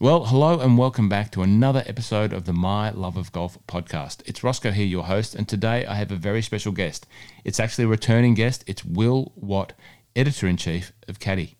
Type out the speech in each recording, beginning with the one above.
Well, hello and welcome back to another episode of the My Love of Golf podcast. It's Roscoe here, your host, and today I have a very special guest. It's actually a returning guest. It's Will Watt, editor in chief of Caddie.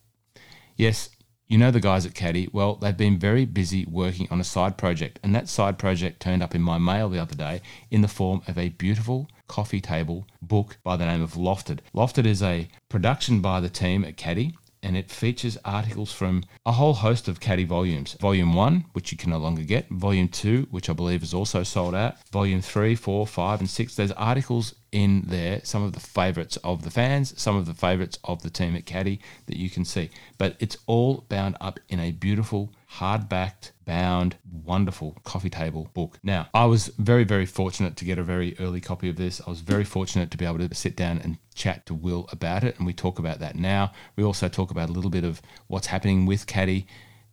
Yes, you know the guys at Caddie. Well, they've been very busy working on a side project, and that side project turned up in my mail the other day in the form of a beautiful coffee table book by the name of Lofted. Lofted is a production by the team at Caddie and it features articles from a whole host of Caddie volumes. Volume 1, which you can no longer get, Volume 2, which I believe is also sold out, Volume 3, 4, 5, and 6. There's articles in there, some of the favourites of the fans, some of the favourites of the team at Caddie that you can see. But it's all bound up in a beautiful, hard-backed, bound, wonderful coffee table book. Now, I was very, very fortunate to get a very early copy of this. I was very fortunate to be able to sit down and chat to Will about it, and we talk about that now. We also talk about a little bit of what's happening with Caddie,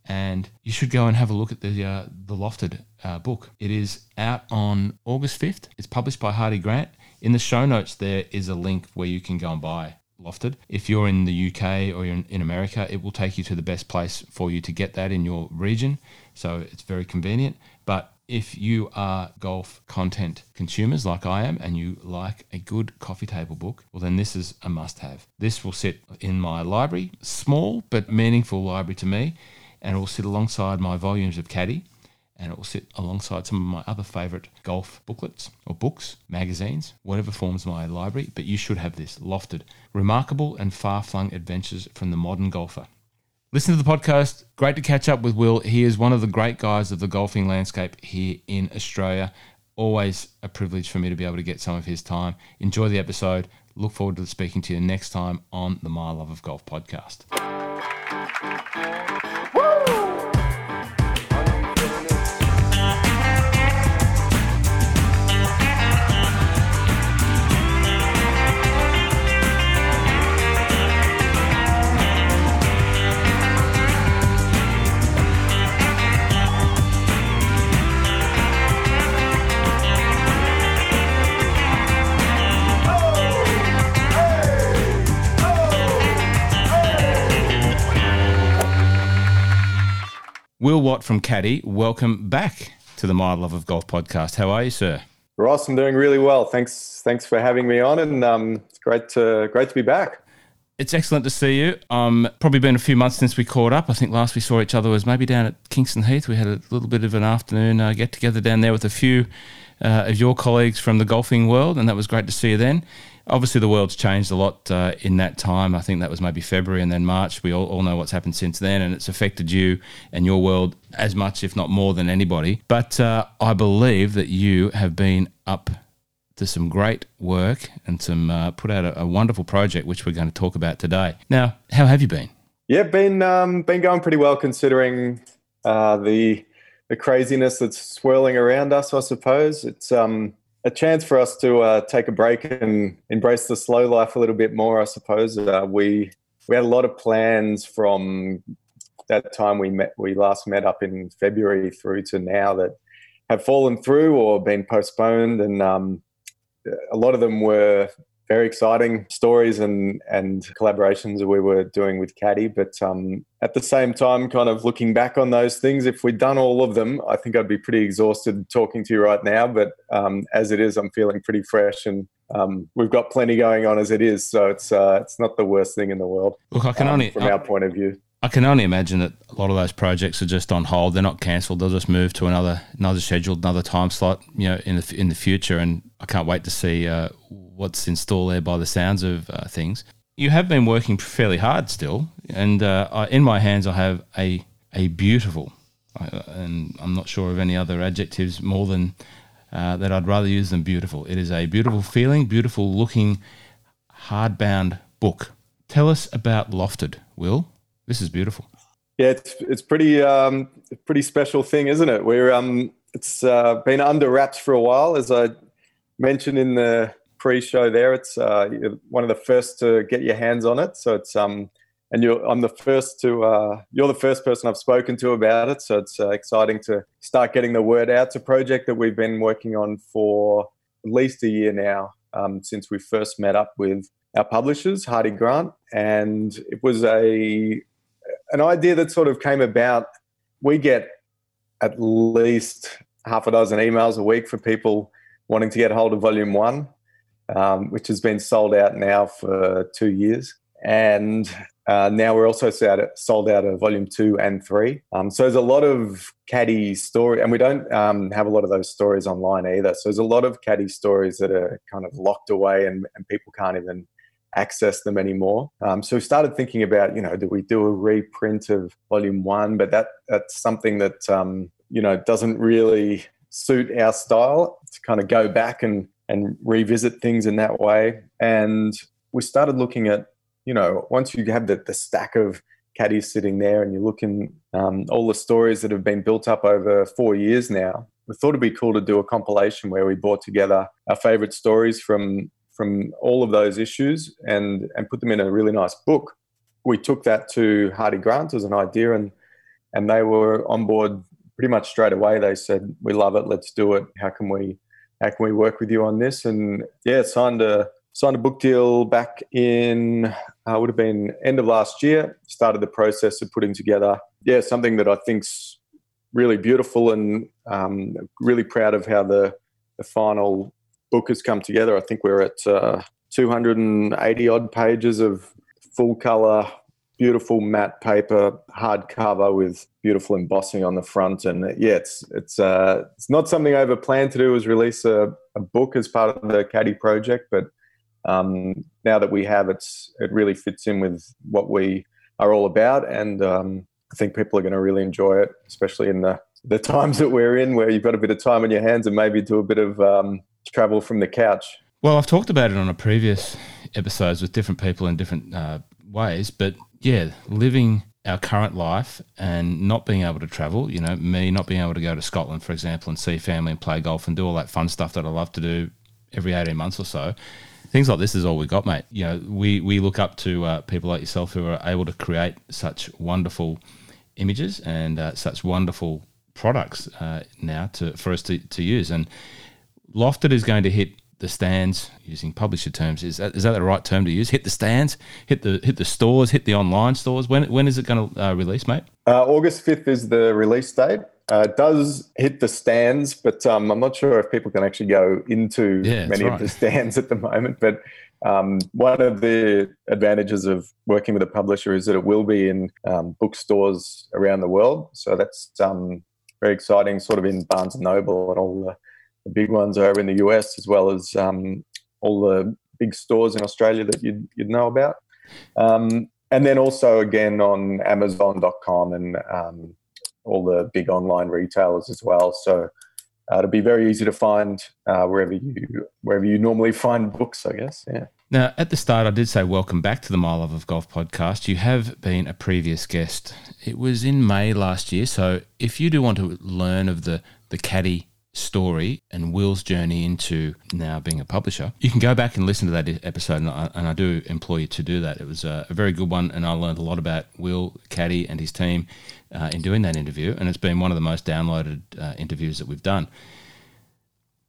and you should go and have a look at the uh, the Lofted uh, book. It is out on August fifth. It's published by Hardie Grant. In the show notes, there is a link where you can go and buy Lofted. If you're in the UK or you're in, in America, it will take you to the best place for you to get that in your region. So it's very convenient. But if you are golf content consumers like I am and you like a good coffee table book, well, then this is a must have. This will sit in my library, small but meaningful library to me, and it will sit alongside my volumes of Caddie and it will sit alongside some of my other favourite golf booklets or books, magazines, whatever forms my library. But you should have this Lofted Remarkable and Far Flung Adventures from the Modern Golfer. Listen to the podcast. Great to catch up with Will. He is one of the great guys of the golfing landscape here in Australia. Always a privilege for me to be able to get some of his time. Enjoy the episode. Look forward to speaking to you next time on the My Love of Golf podcast. Will Watt from Caddie, welcome back to the My Love of Golf podcast. How are you, sir? Ross, I'm doing really well. Thanks, thanks for having me on, and um, it's great to great to be back. It's excellent to see you. Um, probably been a few months since we caught up. I think last we saw each other was maybe down at Kingston Heath. We had a little bit of an afternoon uh, get together down there with a few uh, of your colleagues from the golfing world, and that was great to see you then obviously the world's changed a lot uh, in that time. I think that was maybe February and then March. We all, all know what's happened since then, and it's affected you and your world as much, if not more, than anybody. But uh, I believe that you have been up to some great work and some uh, put out a, a, wonderful project, which we're going to talk about today. Now, how have you been? Yeah, been um, been going pretty well considering uh, the the craziness that's swirling around us. I suppose it's um, a chance for us to uh, take a break and embrace the slow life a little bit more. I suppose uh, we we had a lot of plans from that time we met we last met up in February through to now that have fallen through or been postponed, and um, a lot of them were very exciting stories and and collaborations that we were doing with Caddie. But um, at the same time, kind of looking back on those things, if we'd done all of them, I think I'd be pretty exhausted talking to you right now. But um, as it is, I'm feeling pretty fresh and. Um, we've got plenty going on as it is, so it's uh, it's not the worst thing in the world. Look, I can um, only from I, our point of view. I can only imagine that a lot of those projects are just on hold. They're not cancelled. They'll just move to another another scheduled another time slot, you know, in the in the future. And I can't wait to see uh, what's in store there by the sounds of uh, things. You have been working fairly hard still, and uh, I, in my hands I have a a beautiful, uh, and I'm not sure of any other adjectives more than uh, that I'd rather use than beautiful. It is a beautiful feeling, beautiful looking, hardbound book. Tell us about Lofted, Will. This is beautiful. Yeah, it's it's pretty um, pretty special thing, isn't it? We're um, it's uh, been under wraps for a while, as I mentioned in the pre-show there. It's uh, one of the first to get your hands on it. So it's um, and you're I'm the first to uh, you're the first person I've spoken to about it. So it's uh, exciting to start getting the word out. It's a project that we've been working on for at least a year now, um, since we first met up with our publishers, Hardie Grant, and it was a an idea that sort of came about we get at least half a dozen emails a week for people wanting to get hold of volume one, um, which has been sold out now for two years. And uh, now we're also sold out of volume two and three. Um, so there's a lot of Caddie story, and we don't um, have a lot of those stories online either. So there's a lot of Caddie stories that are kind of locked away, and, and people can't even access them anymore. Um, so we started thinking about, you know, do we do a reprint of volume one? But that that's something that um, you know doesn't really suit our style to kind of go back and and revisit things in that way. And we started looking at, you know, once you have the, the stack of Caddies sitting there and you look in um, all the stories that have been built up over four years now, we thought it'd be cool to do a compilation where we brought together our favorite stories from from all of those issues and and put them in a really nice book. We took that to Hardie Grant as an idea and and they were on board pretty much straight away. They said, "We love it. Let's do it. How can we how can we work with you on this?" And yeah, signed a signed a book deal back in uh, would have been end of last year. Started the process of putting together yeah something that I think's really beautiful and um, really proud of how the the final book has come together. I think we're at uh, 280 odd pages of full color, beautiful matte paper, hardcover with beautiful embossing on the front. And uh, yeah, it's it's uh, it's not something I ever planned to do. Was release a, a book as part of the Caddie project, but um, now that we have, it's it really fits in with what we are all about, and um, I think people are going to really enjoy it, especially in the the times that we're in, where you've got a bit of time on your hands and maybe do a bit of um, travel from the couch. Well, I've talked about it on a previous episodes with different people in different uh, ways, but yeah, living our current life and not being able to travel, you know, me not being able to go to Scotland, for example, and see family and play golf and do all that fun stuff that I love to do every 18 months or so. Things like this is all we got, mate. You know, we, we look up to uh, people like yourself who are able to create such wonderful images and uh, such wonderful products uh, now to for us to, to use. And Lofted is going to hit the stands using publisher terms. Is that is that the right term to use? Hit the stands, hit the hit the stores, hit the online stores. When when is it going to uh, release, mate? Uh, August fifth is the release date. Uh, it does hit the stands, but um, I'm not sure if people can actually go into yeah, many right. of the stands at the moment. But um, one of the advantages of working with a publisher is that it will be in um, bookstores around the world. So that's um, very exciting, sort of in Barnes and Noble and all the the big ones over in the US, as well as um, all the big stores in Australia that you'd, you'd know about. Um, and then also again on Amazon.com and um, all the big online retailers as well. So uh, it'll be very easy to find uh, wherever you wherever you normally find books, I guess. Yeah. Now, at the start, I did say welcome back to the My Love of Golf podcast. You have been a previous guest. It was in May last year. So if you do want to learn of the the Caddie story and Will's journey into now being a publisher, you can go back and listen to that episode, and I, and I do implore you to do that. It was a, a, very good one, and I learned a lot about Will Caddie and his team uh, in doing that interview, and it's been one of the most downloaded uh, interviews that we've done.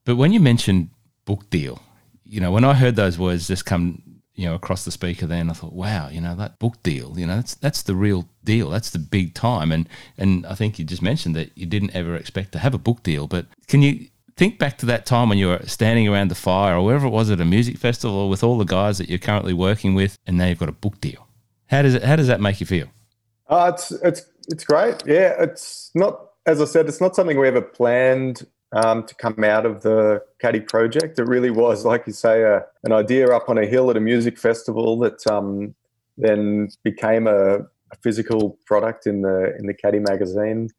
But when you mentioned book deal, you know, when I heard those words just come you know, across the speaker then I thought, wow, you know, that book deal, you know, that's that's the real deal. That's the big time. And and I think you just mentioned that you didn't ever expect to have a book deal. But can you think back to that time when you were standing around the fire or wherever it was at a music festival with all the guys that you're currently working with and now you've got a book deal. How does it how does that make you feel? Uh, it's it's it's great. Yeah, it's not as I said, it's not something we ever planned um, to come out of the Caddie project. It really was, like you say, a, an idea up on a hill at a music festival that um, then became a, a, physical product in the in the Caddie magazine,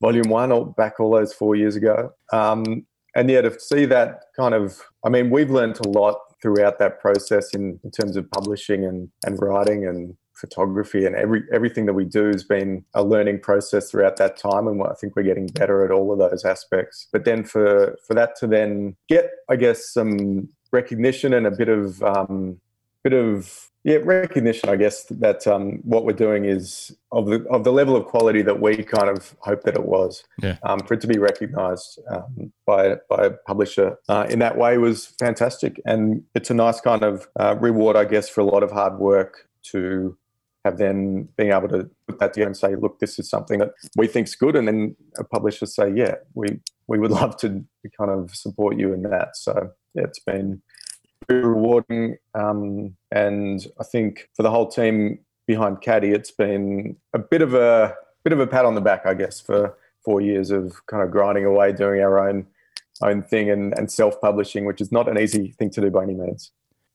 volume one, all, back all those four years ago. Um, and yeah, to see that kind of, I mean, we've learned a lot throughout that process in, in terms of publishing and, and writing and photography and every everything that we do has been a learning process throughout that time and I think we're getting better at all of those aspects. But then for for that to then get I guess some recognition and a bit of um, bit of yeah recognition I guess that um, what we're doing is of the of the level of quality that we kind of hope that it was. Yeah. um, for it to be recognized um, by by a publisher uh, in that way was fantastic. And it's a nice kind of uh, reward I guess for a lot of hard work to have then been able to put that together and say, look, this is something that we think's good, and then a publisher say, yeah, we we would love to kind of support you in that. So yeah, it's been very rewarding, um, and I think for the whole team behind Caddie, it's been a bit of a bit of a pat on the back, I guess, for four years of kind of grinding away, doing our own own thing and, and self publishing, which is not an easy thing to do by any means.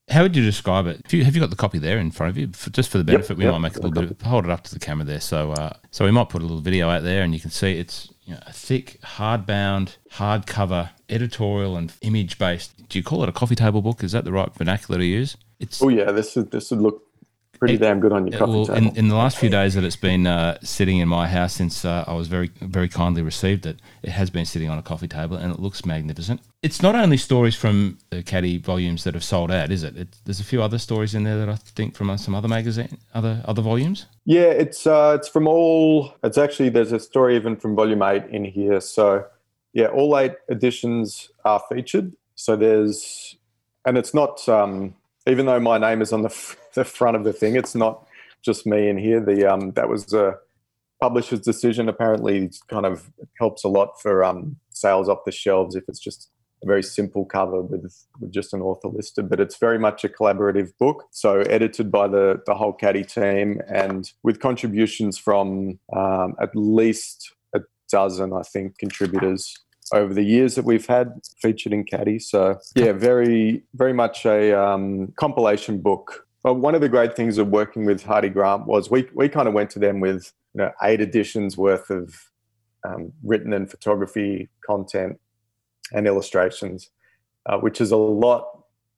How would you describe it? You, have you got the copy there in front of you? For, just for the benefit, yep, we yep, might make a little bit. Of, hold it up to the camera there, so uh, so we might put a little video out there, and you can see it's you know, a thick, hardbound, hardcover, editorial and image based. Do you call it a coffee table book? Is that the right vernacular to use? It's oh yeah, this would this would look pretty damn good on your coffee well, table. In, in, the last few days that it's been uh, sitting in my house since uh, I was very very kindly received it, it has been sitting on a coffee table and it looks magnificent. It's not only stories from the Caddie volumes that have sold out, is it? it there's a few other stories in there that I think from uh, some other magazine, other other volumes. Yeah, it's uh, it's from all. It's actually there's a story even from volume eight in here. So yeah, all eight editions are featured. So there's and it's not um, even though my name is on the, f- the front of the thing, it's not just me in here. The um, that was a publisher's decision. Apparently, kind of helps a lot for um, sales off the shelves if it's just a very simple cover with, with just an author listed. But it's very much a collaborative book. So edited by the the whole Caddie team and with contributions from um, at least a dozen, I think, contributors over the years that we've had featured in Caddie. So yeah, very very much a um, compilation book. But one of the great things of working with Hardie Grant was we we kind of went to them with you know eight editions worth of um, written and photography content and illustrations, uh, which is a lot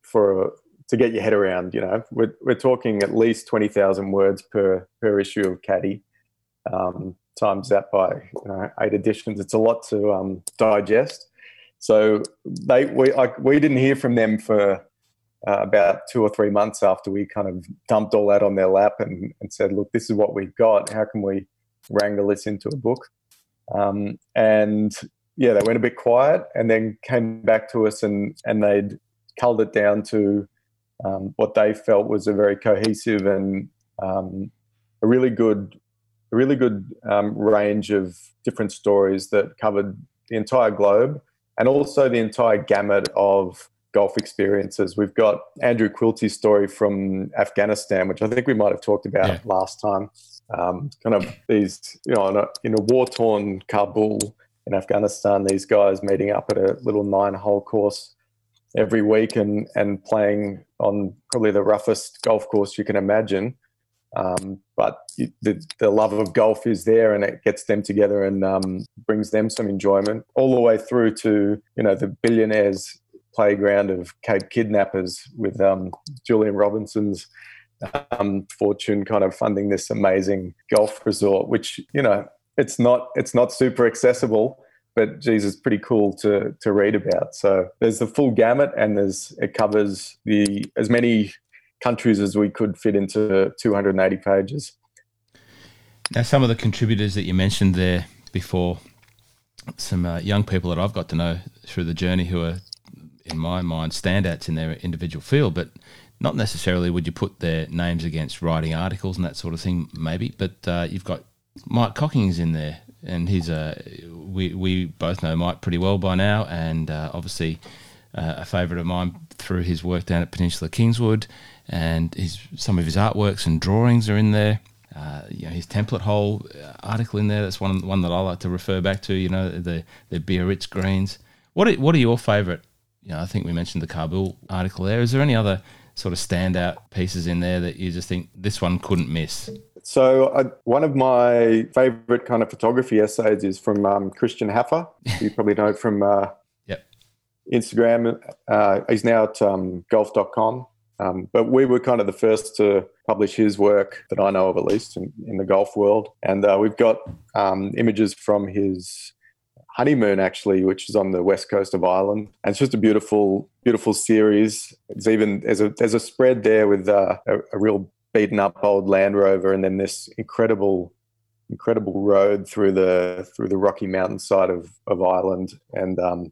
for to get your head around. You know, we're we're talking at least twenty thousand words per per issue of Caddie. Um, times that by you know, eight editions. It's a lot to um, digest. So they we I, we didn't hear from them for uh, about two or three months after we kind of dumped all that on their lap and, and said, look, this is what we've got. How can we wrangle this into a book? Um, and yeah, they went a bit quiet and then came back to us and and they'd culled it down to um, what they felt was a very cohesive and um, a really good a really good um, range of different stories that covered the entire globe and also the entire gamut of golf experiences. We've got Andrew Quilty's story from Afghanistan, which I think we might have talked about yeah. last time. Um, kind of these, you know, in a, in a war torn Kabul in Afghanistan, these guys meeting up at a little nine hole course every week and, and playing on probably the roughest golf course you can imagine. Um, but the, the love of golf is there and it gets them together and um, brings them some enjoyment all the way through to, you know, the billionaires playground of Cape Kidnappers with um, Julian Robertson's um, fortune kind of funding this amazing golf resort, which, you know, it's not, it's not super accessible, but geez, it's pretty cool to, to read about. So there's the full gamut and there's, it covers the, as many countries as we could fit into 280 pages. Now, some of the contributors that you mentioned there before, some uh, young people that I've got to know through the journey who are, in my mind, standouts in their individual field, but not necessarily would you put their names against writing articles and that sort of thing, maybe. But uh, you've got Mike Cocking's in there, and he's a we we both know Mike pretty well by now, and uh, obviously uh, a favourite of mine through his work down at Peninsula Kingswood and his some of his artworks and drawings are in there. Uh, you know, his template hole uh, article in there. That's one one that I like to refer back to. You know, the the Biarritz greens. What are, what are your favourite? You know, I think we mentioned the Kabul article there. Is there any other sort of standout pieces in there that you just think this one couldn't miss? So uh, one of my favourite kind of photography essays is from um, Christian Hafer. you probably know from uh, yep. Instagram. Uh, he's now at um, golf.com. Um, but we were kind of the first to publish his work that I know of, at least in, in the golf world. And uh, we've got um, images from his honeymoon, actually, which is on the west coast of Ireland. And it's just a beautiful, beautiful series. It's even there's a there's a spread there with uh, a, a real beaten up old Land Rover, and then this incredible incredible road through the through the rocky mountainside of of Ireland, and um,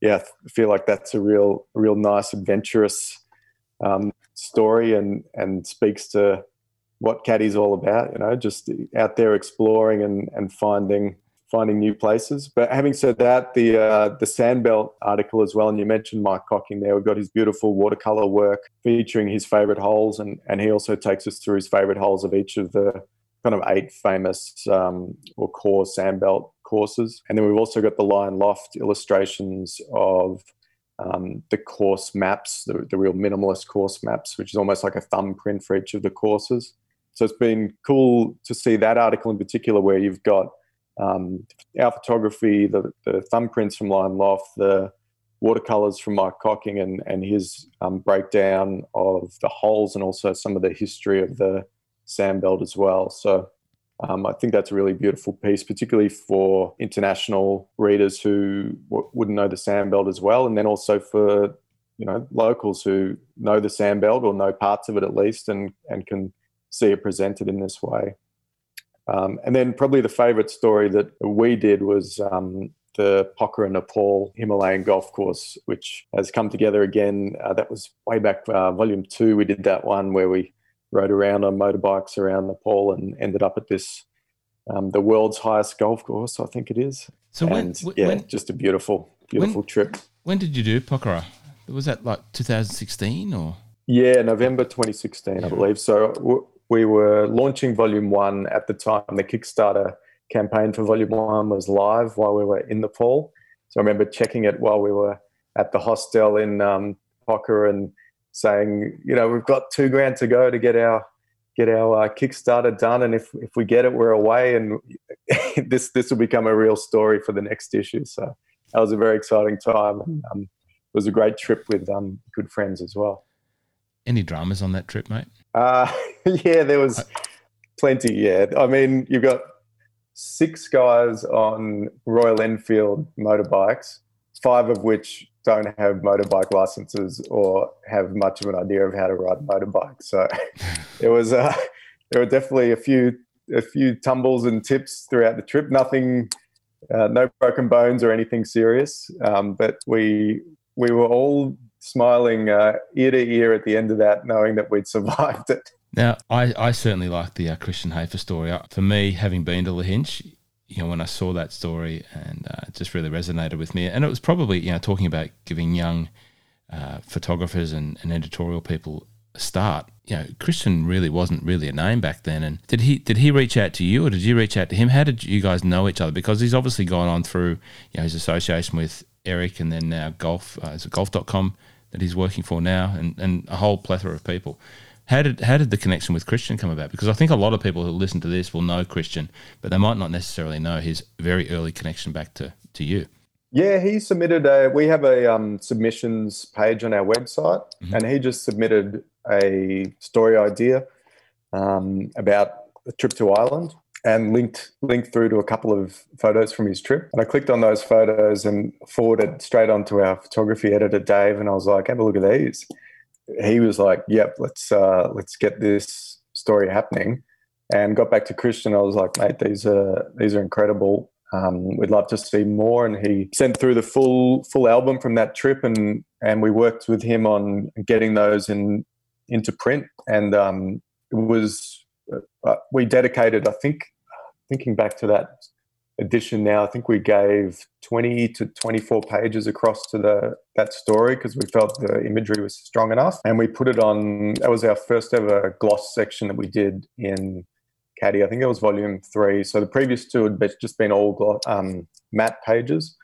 yeah, I feel like that's a real real nice adventurous um, story and and speaks to what Caddie's all about. You know, just out there exploring and and finding finding new places. But having said that, the uh, the Sandbelt article as well, and you mentioned Mike Cocking there. We've got his beautiful watercolor work featuring his favorite holes, and and he also takes us through his favorite holes of each of the kind of eight famous um, or core Sandbelt courses. And then we've also got the Lion Loft illustrations of um, the course maps, the, the real minimalist course maps, which is almost like a thumbprint for each of the courses. So it's been cool to see that article in particular, where you've got um, our photography, the, the thumbprints from Lion Loft, the watercolors from Mike Cocking, and, and his um, breakdown of the holes and also some of the history of the Sandbelt as well. So um, I think that's a really beautiful piece, particularly for international readers who w- wouldn't know the Sandbelt as well, and then also for you know locals who know the Sandbelt or know parts of it at least, and and can see it presented in this way. Um, and then probably the favourite story that we did was um, the Pokhara Nepal Himalayan Golf Course, which has come together again. Uh, that was way back, uh, volume two. We did that one where we rode around on motorbikes around Nepal and ended up at this, um, the world's highest golf course, I think it is. So and, when, yeah, when, just a beautiful, beautiful when, trip. When did you do Pokhara? Was that like 2016 or? Yeah, November 2016, yeah. I believe. So we were launching volume one at the time. The Kickstarter campaign for volume one was live while we were in Nepal. So I remember checking it while we were at the hostel in um, Pokhara and saying, you know, we've got two grand to go to get our get our uh, Kickstarter done, and if if we get it, we're away, and this this will become a real story for the next issue. So that was a very exciting time. And, um, it was a great trip with um, good friends as well. Any dramas on that trip, mate? Uh, yeah, there was plenty. Yeah, I mean, you've got six guys on Royal Enfield motorbikes, five of which don't have motorbike licenses or have much of an idea of how to ride a motorbike. So it was uh, there were definitely a few a few tumbles and tips throughout the trip. Nothing, uh, no broken bones or anything serious. Um, but we we were all smiling uh, ear to ear at the end of that, knowing that we'd survived it. Now, I, I certainly like the uh, Christian Hafer story. Uh, for me, having been to Lahinch, you know, when I saw that story, and uh, it just really resonated with me. And it was probably, you know, talking about giving young uh, photographers and, and, editorial people a start. You know, Christian really wasn't really a name back then. And did he did he reach out to you, or did you reach out to him? How did you guys know each other? Because he's obviously gone on through, you know, his association with Eric, and then now golf. Uh, is it golf.com that he's working for now, and, and a whole plethora of people. How did how did the connection with Christian come about? Because I think a lot of people who listen to this will know Christian, but they might not necessarily know his very early connection back to to you. Yeah, he submitted a. We have a um, submissions page on our website, mm-hmm. and he just submitted a story idea um, about a trip to Ireland, and linked linked through to a couple of photos from his trip. And I clicked on those photos and forwarded straight on to our photography editor Dave, and I was like, "Have a look at these." He was like, "Yep, let's uh, let's get this story happening." And got back to Christian. I was like, "Mate, these are these are incredible. Um, we'd love to see more." And he sent through the full full album from that trip, and and we worked with him on getting those in into print. And um, it was uh, we dedicated, I think, thinking back to that edition now, I think we gave 20 to 24 pages across to the that story because we felt the imagery was strong enough. And we put it on, that was our first ever gloss section that we did in Caddie. I think it was volume three. So the previous two had just been all um, matte pages.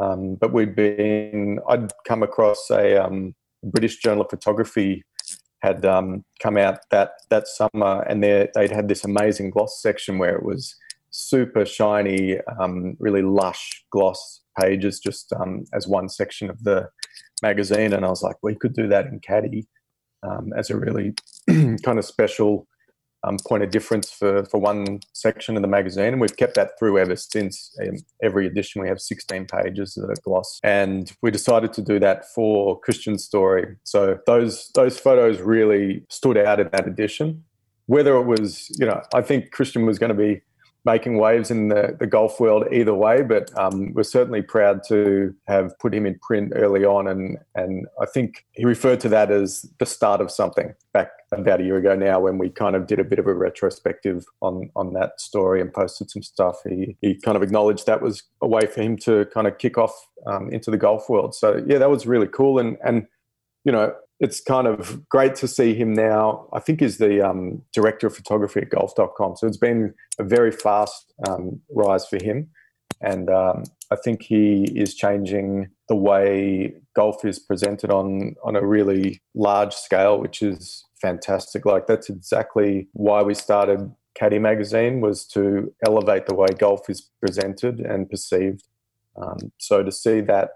Um, but we'd been, I'd come across a um, British Journal of Photography had um, come out that that summer, and they'd had this amazing gloss section where it was super shiny, um, really lush gloss pages just um, as one section of the magazine. And I was like, we could do that in Caddie um, as a really kind of special um, point of difference for, for one section of the magazine. And we've kept that through ever since. Um, every edition, we have 16 pages of gloss. And we decided to do that for Christian Story. So those, those photos really stood out in that edition. Whether it was, you know, I think Christian was going to be making waves in the, the golf world either way, but um, we're certainly proud to have put him in print early on. And, and I think he referred to that as the start of something back about a year ago now when we kind of did a bit of a retrospective on on that story and posted some stuff. He he kind of acknowledged that was a way for him to kind of kick off um, into the golf world. So yeah, that was really cool. And and you know, it's kind of great to see him now. I think he's the um, director of photography at golf.com. So it's been a very fast um, rise for him. And um, I think he is changing the way golf is presented on, on a really large scale, which is fantastic. Like that's exactly why we started Caddie Magazine was to elevate the way golf is presented and perceived. Um, so to see that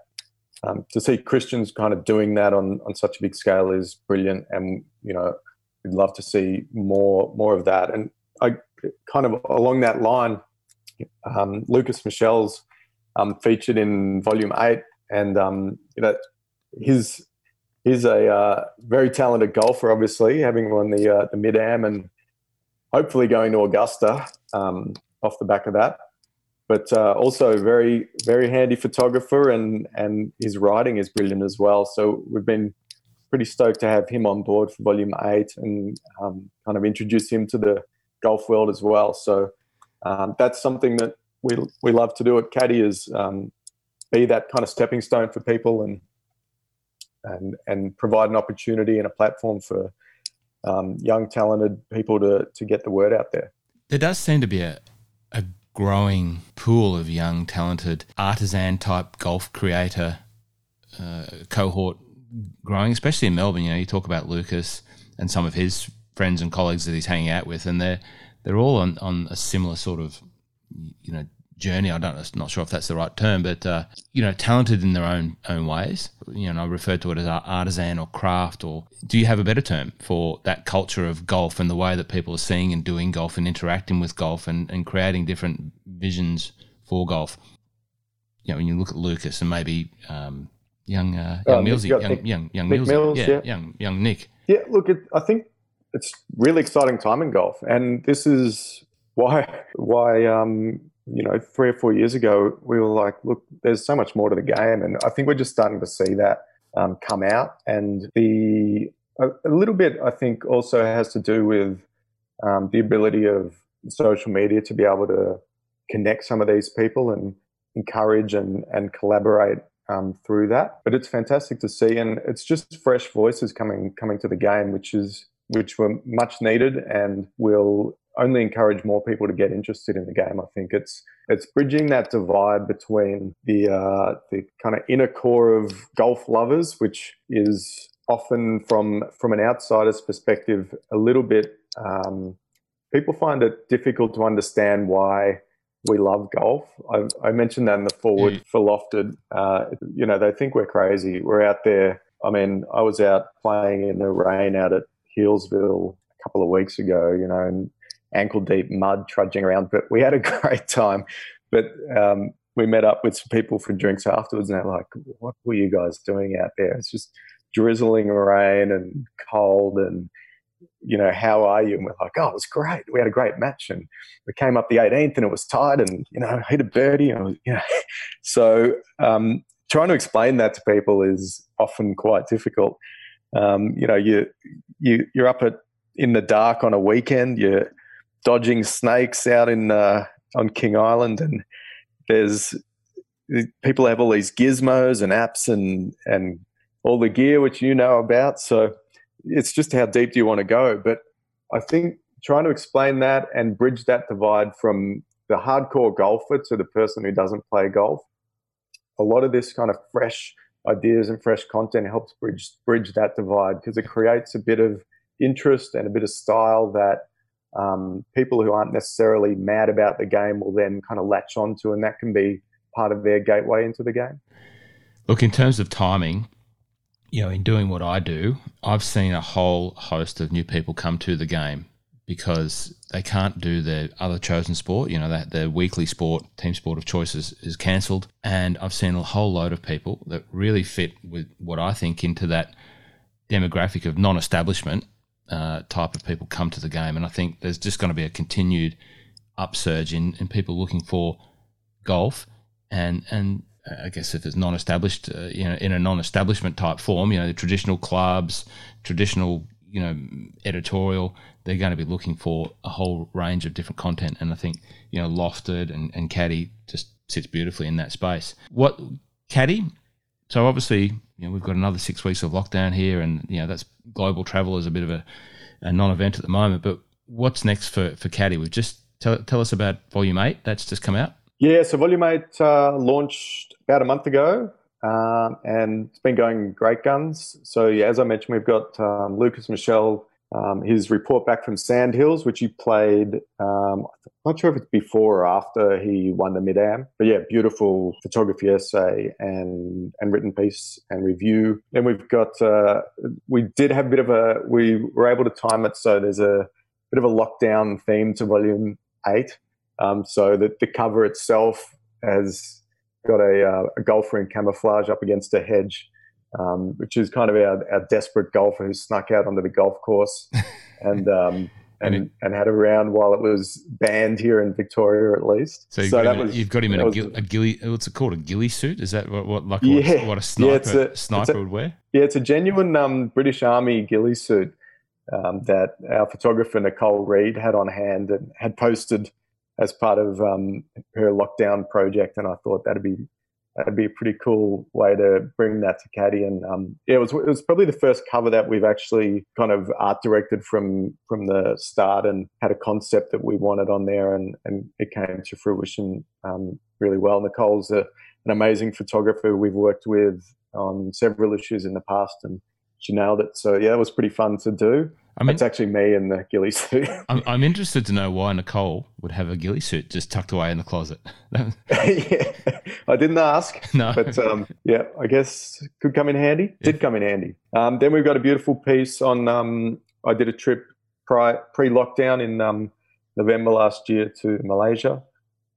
um, to see Christians kind of doing that on, on such a big scale is brilliant, and you know we'd love to see more more of that. And I kind of along that line, um, Lucas Michel's um, featured in Volume Eight, and um, you know he's he's a uh, very talented golfer, obviously having won the uh, the Mid Am and hopefully going to Augusta um, off the back of that but uh, also very very handy photographer and and his writing is brilliant as well. So we've been pretty stoked to have him on board for volume 8 and um, kind of introduce him to the golf world as well. So um, that's something that we we love to do at Caddie is um, be that kind of stepping stone for people and and and provide an opportunity and a platform for um, young talented people to to get the word out there. There does seem to be a, a growing pool of young, talented artisan type golf creator uh, cohort growing, especially in Melbourne. You know, you talk about Lucas and some of his friends and colleagues that he's hanging out with, and they're they're all on, on a similar sort of you know journey. I don't, know, not sure if that's the right term, but uh, you know, talented in their own own ways. You know, I refer to it as artisan or craft. Or do you have a better term for that culture of golf and the way that people are seeing and doing golf and interacting with golf and, and creating different visions for golf? You know, when you look at Lucas and maybe um, young uh, young oh, Millsy, young, Nick, young young Millsy, Mills, yeah, yeah, young young Nick. Yeah, look, it, I think it's really exciting time in golf, and this is why why um, you know, three or four years ago, we were like, look, there's so much more to the game. And I think we're just starting to see that um, come out. And the a, a, little bit, I think, also has to do with um, the ability of social media to be able to connect some of these people and encourage and, and collaborate um, through that. But it's fantastic to see, and it's just fresh voices coming coming to the game, which is which were much needed and will only encourage more people to get interested in the game. I think it's it's bridging that divide between the uh, the kind of inner core of golf lovers, which is often from from an outsider's perspective a little bit. Um, people find it difficult to understand why we love golf. I, I mentioned that in the forward mm. for Lofted. Uh, you know, they think we're crazy. We're out there. I mean, I was out playing in the rain out at Healesville a couple of weeks ago, you know, and ankle deep mud trudging around. But we had a great time. But um, we met up with some people for drinks afterwards, and they're like, "What were you guys doing out there? It's just drizzling rain and cold and." You know, how are you? And we're like, oh, it was great. We had a great match, and we came up the 18th, and it was tight, and you know, hit a birdie, and was, you know, so um, trying to explain that to people is often quite difficult. Um, you know, you you you're up at in the dark on a weekend. You're dodging snakes out in uh, on King Island, and there's people have all these gizmos and apps and and all the gear which you know about. So it's just how deep do you want to go? But I think trying to explain that and bridge that divide from the hardcore golfer to the person who doesn't play golf. A lot of this kind of fresh ideas and fresh content helps bridge bridge that divide because it creates a bit of interest and a bit of style that um, people who aren't necessarily mad about the game will then kind of latch onto, and that can be part of their gateway into the game. Look, in terms of timing, you know, in doing what I do, I've seen a whole host of new people come to the game because they can't do their other chosen sport. You know, that their weekly sport, team sport of choice is, is cancelled. And I've seen a whole load of people that really fit with what I think into that demographic of non establishment uh, type of people come to the game. And I think there's just going to be a continued upsurge in, in people looking for golf. And, and I guess if it's non-established, uh, you know, in a non-establishment type form, you know, the traditional clubs, traditional you know, editorial, they're going to be looking for a whole range of different content. And I think, you know, Lofted and, and Caddie just sits beautifully in that space. What Caddie? So obviously, you know, we've got another six weeks of lockdown here, and you know that's global travel is a bit of a, a non-event at the moment. But what's next for for Caddie? We've just tell, tell us about Volume Eight. That's just come out. Yeah, so Volume Eight uh, launched about a month ago. Um, and it's been going great guns. So yeah, as I mentioned, we've got um, Lucas Michel, um, his report back from Sandhills, which he played. Um, I'm not sure if it's before or after he won the Mid Am, but yeah, beautiful photography essay and and written piece and review. Then we've got uh, we did have a bit of a we were able to time it so there's a bit of a lockdown theme to Volume Eight. Um, so that the cover itself has got a, uh, a golfer in camouflage up against a hedge, um, which is kind of our, our, desperate golfer who snuck out onto the golf course and um, and, and had a round while it was banned here in Victoria, at least. So you've, so got, him, was, you've got him in a, was, a ghillie. What's it called? A ghillie suit? Is that what, what like yeah, what, what a sniper yeah, a, sniper a, would wear? Yeah, it's a genuine um, British Army ghillie suit um, that our photographer Nicole Reed had on hand and had posted as part of um, her lockdown project, and I thought that'd be that'd be a pretty cool way to bring that to Caddie. And um, yeah, it was it was probably the first cover that we've actually kind of art directed from from the start and had a concept that we wanted on there, and and it came to fruition um, really well. Nicole's a, an amazing photographer we've worked with on several issues in the past, and she nailed it. So yeah, it was pretty fun to do. I mean, it's actually me in the ghillie suit. I'm, I'm, interested to know why Nicole would have a ghillie suit just tucked away in the closet. yeah, I didn't ask. No, but um, yeah, I guess could come in handy. Yeah. Did come in handy. Um, then we've got a beautiful piece on. Um, I did a trip pre lockdown in um, November last year to Malaysia,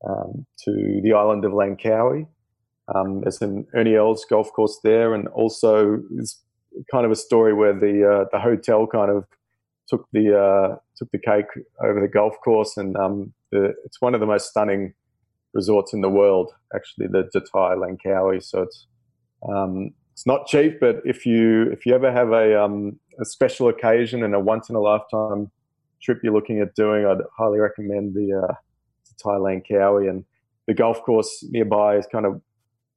um, to the island of Langkawi. Um, there's an Ernie Els golf course there, and also it's kind of a story where the uh, the hotel kind of took the uh, took the cake over the golf course, and um, the, it's one of the most stunning resorts in the world. Actually, the Datai Langkawi. So it's um, it's not cheap, but if you if you ever have a um, a special occasion and a once in a lifetime trip you're looking at doing, I'd highly recommend the uh, Datai Langkawi. And the golf course nearby is kind of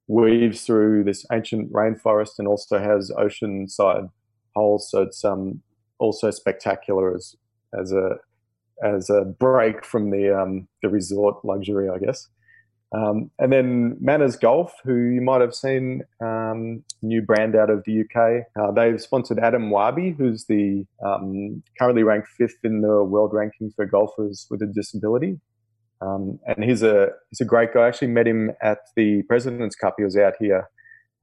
weaves through this ancient rainforest and also has oceanside holes. So it's um, also spectacular as as a as a break from the um, the resort luxury, I guess. Um, and then Manners Golf, who you might have seen, um, new brand out of the UK. Uh, they've sponsored Adam Wabi, who's the um, currently ranked fifth in the world ranking for golfers with a disability. Um, and he's a he's a great guy. I actually met him at the President's Cup. He was out here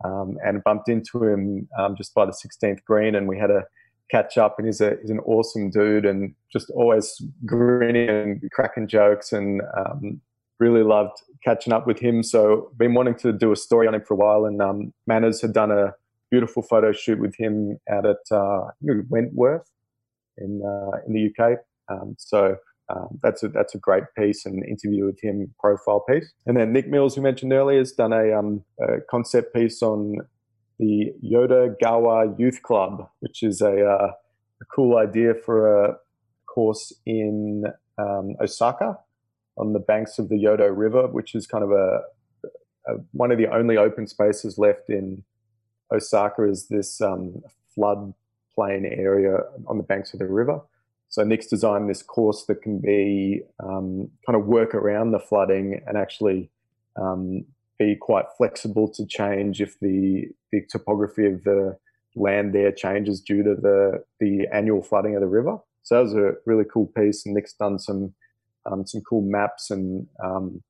um, and bumped into him just by the 16th green, and we had a catch up. And he's a he's an awesome dude, and just always grinning and cracking jokes, and um, really loved catching up with him. So been wanting to do a story on him for a while, and um, Manners had done a beautiful photo shoot with him out at uh, Wentworth in uh, in the UK. Um, so um, that's a that's a great piece and interview with him profile piece. And then Nick Mills, who mentioned earlier, has done a, um, a concept piece on the Yodogawa Youth Club, which is a, uh, a cool idea for a course in um, Osaka on the banks of the Yodo River, which is kind of a, a one of the only open spaces left in Osaka. Is this um, flood plain area on the banks of the river? So Nick's designed this course that can be um, kind of work around the flooding and actually um, be quite flexible to change if the, the topography of the land there changes due to the the annual flooding of the river. So that was a really cool piece, and Nick's done some um, some cool maps and um,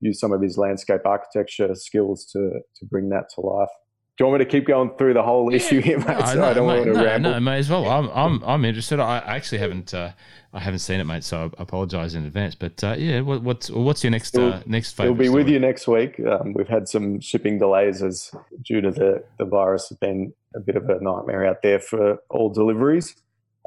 used some of his landscape architecture skills to to bring that to life. Do you want me to keep going through the whole issue here, mate? No, so no, I don't mate, want to no, ramble. No, may as well. I'm, I'm, I'm interested. I actually haven't, uh, I haven't seen it, mate. So I apologise in advance. But uh, yeah, what, what's, what's your next, uh, next? It'll be story? with you next week. Um, we've had some shipping delays as due to the the virus. Has been a bit of a nightmare out there for all deliveries.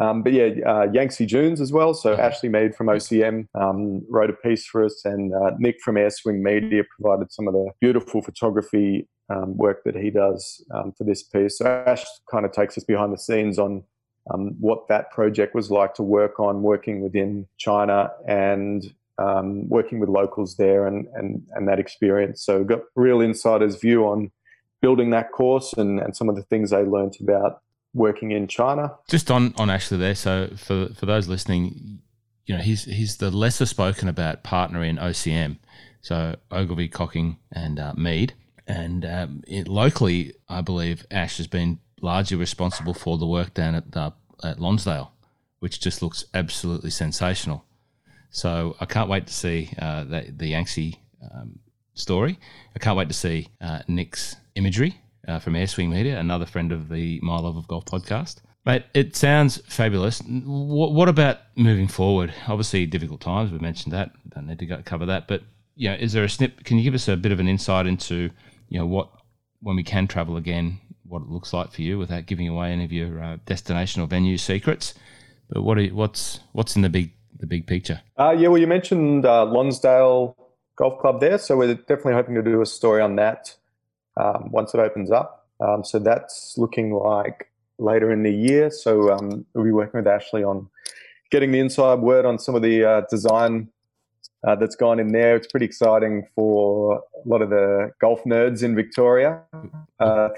Um, but yeah, uh, Yangtze Dunes as well. So Ashley Mead from OCM um, wrote a piece for us, and uh, Nick from Airswing Media provided some of the beautiful photography um, work that he does um, for this piece. So Ash kind of takes us behind the scenes on um, what that project was like to work on, working within China and um, working with locals there and, and, and that experience. So got real insider's view on building that course and, and some of the things they learnt about working in China. Just on, on Ashley there, so for, for those listening, you know, he's, he's the lesser spoken about partner in OCM, so Ogilvie, Cocking and uh, Mead. And um, it, locally, I believe Ash has been largely responsible for the work down at, uh, at Lonsdale, which just looks absolutely sensational. So I can't wait to see uh, the, the Yangtze um, story. I can't wait to see uh, Nick's imagery uh, from Airswing Media, another friend of the My Love of Golf podcast. Mate, it sounds fabulous. What, what about moving forward? Obviously, difficult times. We mentioned that. Don't need to go cover that. But you know, is there a snip? Can you give us a bit of an insight into you know what when we can travel again, what it looks like for you, without giving away any of your uh, destination or venue secrets? But what are, what's what's in the big the big picture? Uh, yeah, well, you mentioned uh, Lonsdale Golf Club there, so we're definitely hoping to do a story on that um, once it opens up. Um, so that's looking like later in the year. So um, we'll be working with Ashley on getting the inside word on some of the uh, design uh, that's gone in there. It's pretty exciting for a lot of the golf nerds in Victoria. Uh,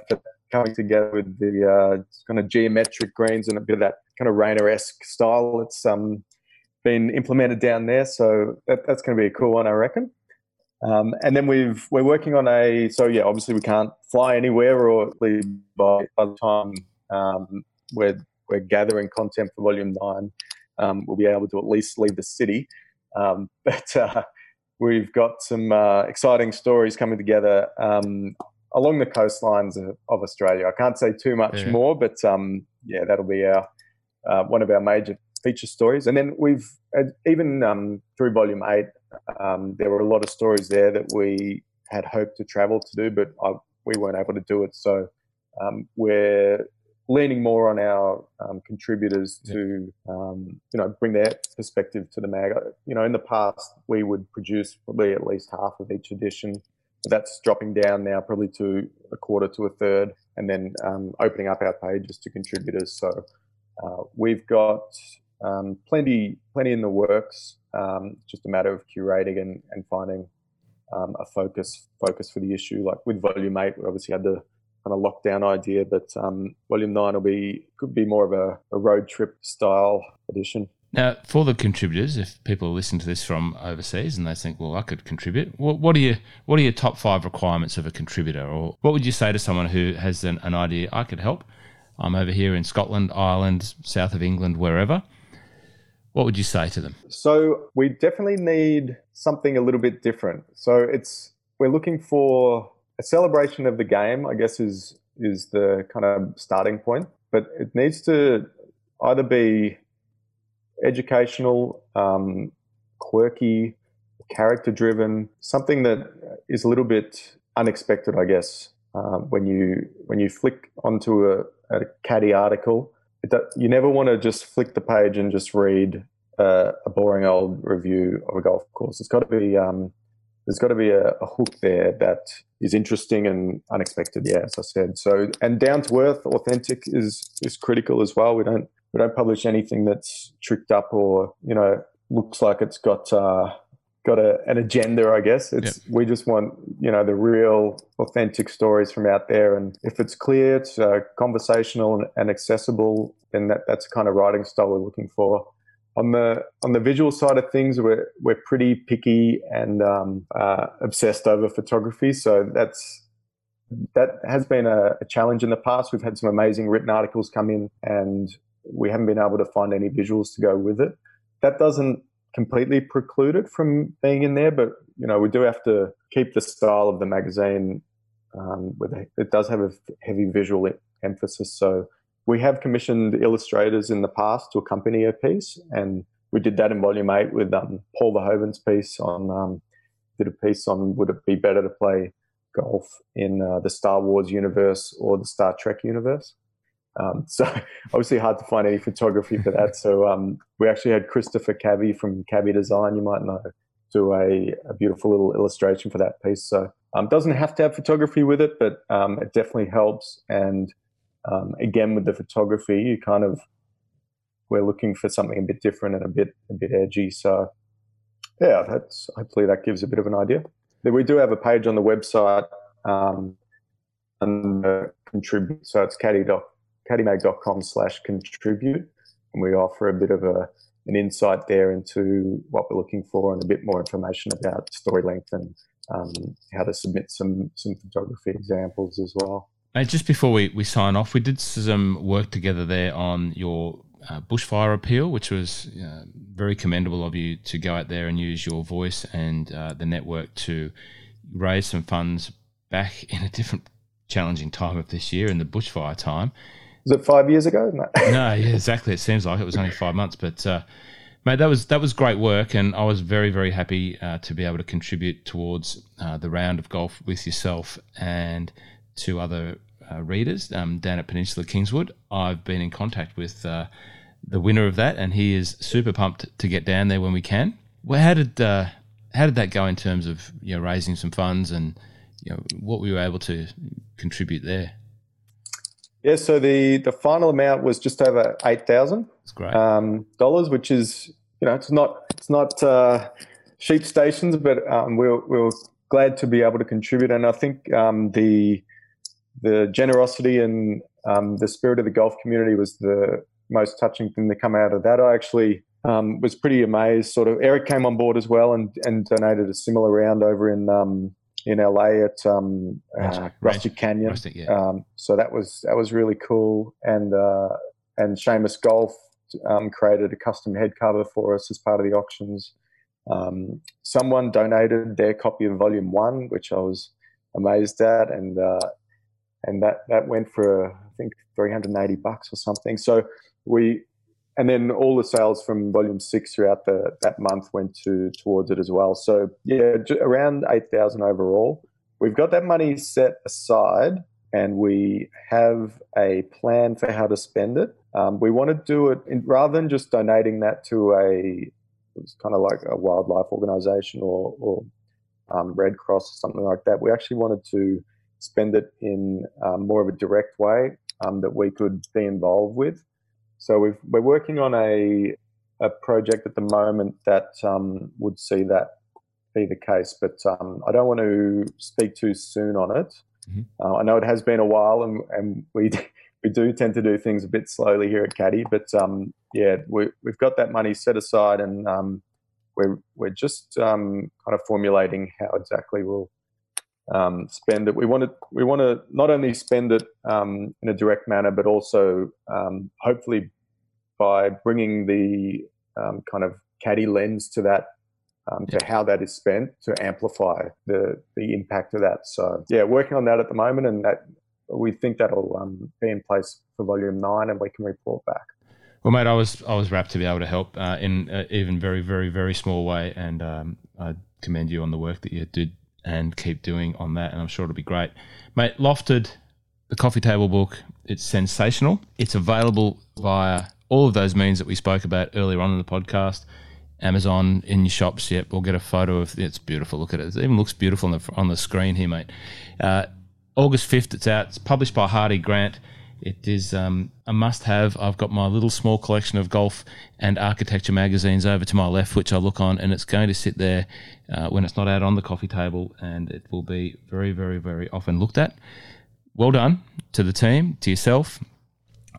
coming together with the uh, kind of geometric greens and a bit of that kind of Raynor-esque style. It's um, been implemented down there, so that, that's going to be a cool one, I reckon. Um, and then we've we're working on a so yeah, obviously we can't fly anywhere or by, by the time um, we're we're gathering content for Volume Nine. Um, we'll be able to at least leave the city, um, but uh, we've got some uh, exciting stories coming together um, along the coastlines of, of, Australia. I can't say too much yeah. more, but um, yeah, that'll be our uh, one of our major feature stories. And then we've even um, through volume eight, um, there were a lot of stories there that we had hoped to travel to do, but I, we weren't able to do it. So um, we're leaning more on our um, contributors to um, you know bring their perspective to the mag. You know, in the past we would produce probably at least half of each edition. That's dropping down now, probably to a quarter to a third, and then um, opening up our pages to contributors. So uh, we've got um, plenty, plenty in the works. Um, just a matter of curating and, and finding um, a focus focus for the issue. Like with Volume Eight, we obviously had the kind of lockdown idea, but um, Volume Nine will be could be more of a, a road trip style edition. Now, for the contributors, if people listen to this from overseas and they think, "Well, I could contribute," what, what are your what are your top five requirements of a contributor, or what would you say to someone who has an, an idea? I could help. I'm over here in Scotland, Ireland, south of England, wherever. What would you say to them? So we definitely need something a little bit different. So it's we're looking for a celebration of the game. I guess is is the kind of starting point, but it needs to either be educational, um, quirky, character driven, something that is a little bit unexpected. I guess uh, when you when you flick onto a, a Caddie article you never want to just flick the page and just read uh, a boring old review of a golf course. It's got to be um, there's got to be a, a, hook there that is interesting and unexpected. Yeah, as I said. So and down to earth, authentic is is critical as well. We don't we don't publish anything that's tricked up or you know looks like it's got uh, got a, an agenda. I guess it's yep. we just want you know the real authentic stories from out there. And if it's clear, it's uh, conversational and, and, accessible, then that that's the kind of writing style we're looking for. On the on the visual side of things, we're we're pretty picky and um, uh, obsessed over photography. So that's that has been a, a challenge in the past. We've had some amazing written articles come in, and we haven't been able to find any visuals to go with it. That doesn't completely preclude it from being in there, but you know we do have to keep the style of the magazine. Um, with a, it does have a heavy visual emphasis, so we have commissioned illustrators in the past to accompany a piece, and we did that in Volume Eight with um, Paul Verhoeven's piece on. Um, did a piece on would it be better to play golf in uh, the Star Wars universe or the Star Trek universe? Um, so obviously hard to find any photography for that. So um, we actually had Christopher Cabby from Cabby Design, you might know, do a, a beautiful little illustration for that piece. So um, doesn't have to have photography with it, but um, it definitely helps. And um, again, with the photography, you kind of we're looking for something a bit different and a bit a bit edgy. So yeah, that's hopefully that gives a bit of an idea. We do have a page on the website um, and contribute. So it's Caddie caddiemag.com slash contribute. And we offer a bit of a, an insight there into what we're looking for and a bit more information about story length and um, how to submit some, some photography examples as well. And just before we, we sign off, we did some work together there on your uh, bushfire appeal, which was uh, very commendable of you to go out there and use your voice and uh, the network to raise some funds back in a different challenging time of this year in the bushfire time. Was it five years ago? No, no yeah, exactly. It seems like it was only five months, but uh, mate, that was that was great work, and I was very very happy uh, to be able to contribute towards uh, the round of golf with yourself and two other uh, readers um, down at Peninsula Kingswood. I've been in contact with uh, the winner of that, and he is super pumped to get down there when we can. Well, how did uh, how did that go in terms of you know raising some funds and you know what we were able to contribute there? Yeah, so the the final amount was just over eight thousand um, dollars, which is you know it's not it's not uh, sheep stations, but um, we we're, we're glad to be able to contribute, and I think um, the the generosity and um, the spirit of the golf community was the most touching thing to come out of that. I actually um, was pretty amazed. Sort of Eric came on board as well and and donated a similar round over in um, in LA at um, uh, Rusty Canyon. Rustic, yeah. um, so that was that was really cool. And uh, and Seamus Golf um, created a custom head cover for us as part of the auctions. Um, someone donated their copy of Volume One, which I was amazed at, and uh, and that that went for I think 380 bucks or something. So we and then all the sales from volume six throughout the, that month went to towards it as well. So yeah, around eight thousand overall. We've got that money set aside, and we have a plan for how to spend it. Um, we want to do it in, rather than just donating that to a it's kind of like a wildlife organization or, or um, Red Cross or something like that. We actually wanted to spend it in um, more of a direct way um, that we could be involved with. So we are working on a a project at the moment that um, would see that be the case, but um, I don't want to speak too soon on it. Mm-hmm. Uh, I know it has been a while, and, and we we do tend to do things a bit slowly here at Caddie, but um, yeah, we, have got that money set aside, and um, we're we're just um, kind of formulating how exactly we'll um, spend it. We want to we want to not only spend it um, in a direct manner, but also um, hopefully by bringing the um, kind of Caddie lens to that, um, to how that is spent, to amplify the the impact of that. So yeah, working on that at the moment, and that we think that'll um, be in place for volume nine, and we can report back. Well, mate, I was I was rapt to be able to help uh, in uh, even very very very small way, and I commend you on the work that you did and keep doing on that. And I'm sure it'll be great. Mate, Lofted, the coffee table book, it's sensational. It's available via all of those means that we spoke about earlier on in the podcast. Amazon in your shops. Yep, we'll get a photo of. It's beautiful. Look at it. It even looks beautiful on the, on the screen here, mate. Uh, August 5th, it's out. It's published by Hardie Grant. It is um, a must have. I've got my little small collection of golf and architecture magazines over to my left, which I look on, and it's going to sit there uh, when it's not out on the coffee table, and it will be very, very, very often looked at. Well done to the team, to yourself.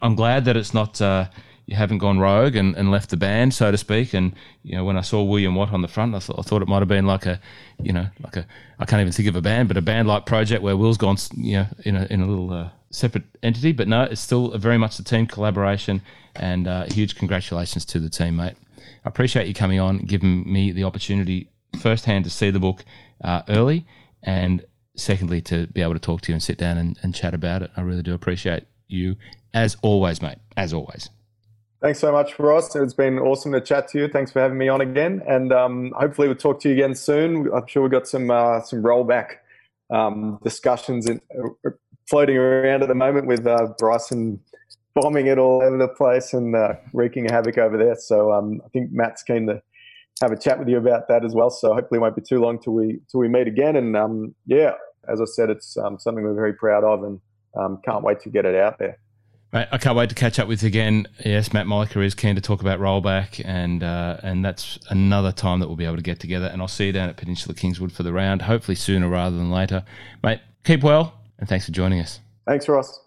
I'm glad that it's not. Uh, you haven't gone rogue and, and left the band, so to speak. And you know, when I saw William Watt on the front, I thought, I thought it might have been like a, you know, like a I can't even think of a band, but a band like project where Will's gone, you know, in a in a little uh, separate entity, but no, it's still very much the team collaboration. And uh, huge congratulations to the team, mate. I appreciate you coming on, giving me the opportunity firsthand to see the book uh, early, and secondly to be able to talk to you and sit down and, and chat about it. I really do appreciate you, as always, mate. As always. Thanks so much, Ross. It's been awesome to chat to you. Thanks for having me on again, and um, hopefully we'll talk to you again soon. I'm sure we've got some uh, some rollback um, discussions in, floating around at the moment with uh, Bryson bombing it all over the place and uh, wreaking havoc over there. So um, I think Matt's keen to have a chat with you about that as well. So hopefully it won't be too long till we till we meet again. And um, yeah, as I said, it's um, something we're very proud of and um, can't wait to get it out there. Mate, I can't wait to catch up with you again. Yes, Matt Molliker is keen to talk about rollback, and uh, and that's another time that we'll be able to get together. And I'll see you down at Peninsula Kingswood for the round, hopefully sooner rather than later. Mate, keep well, and thanks for joining us. Thanks, Ross.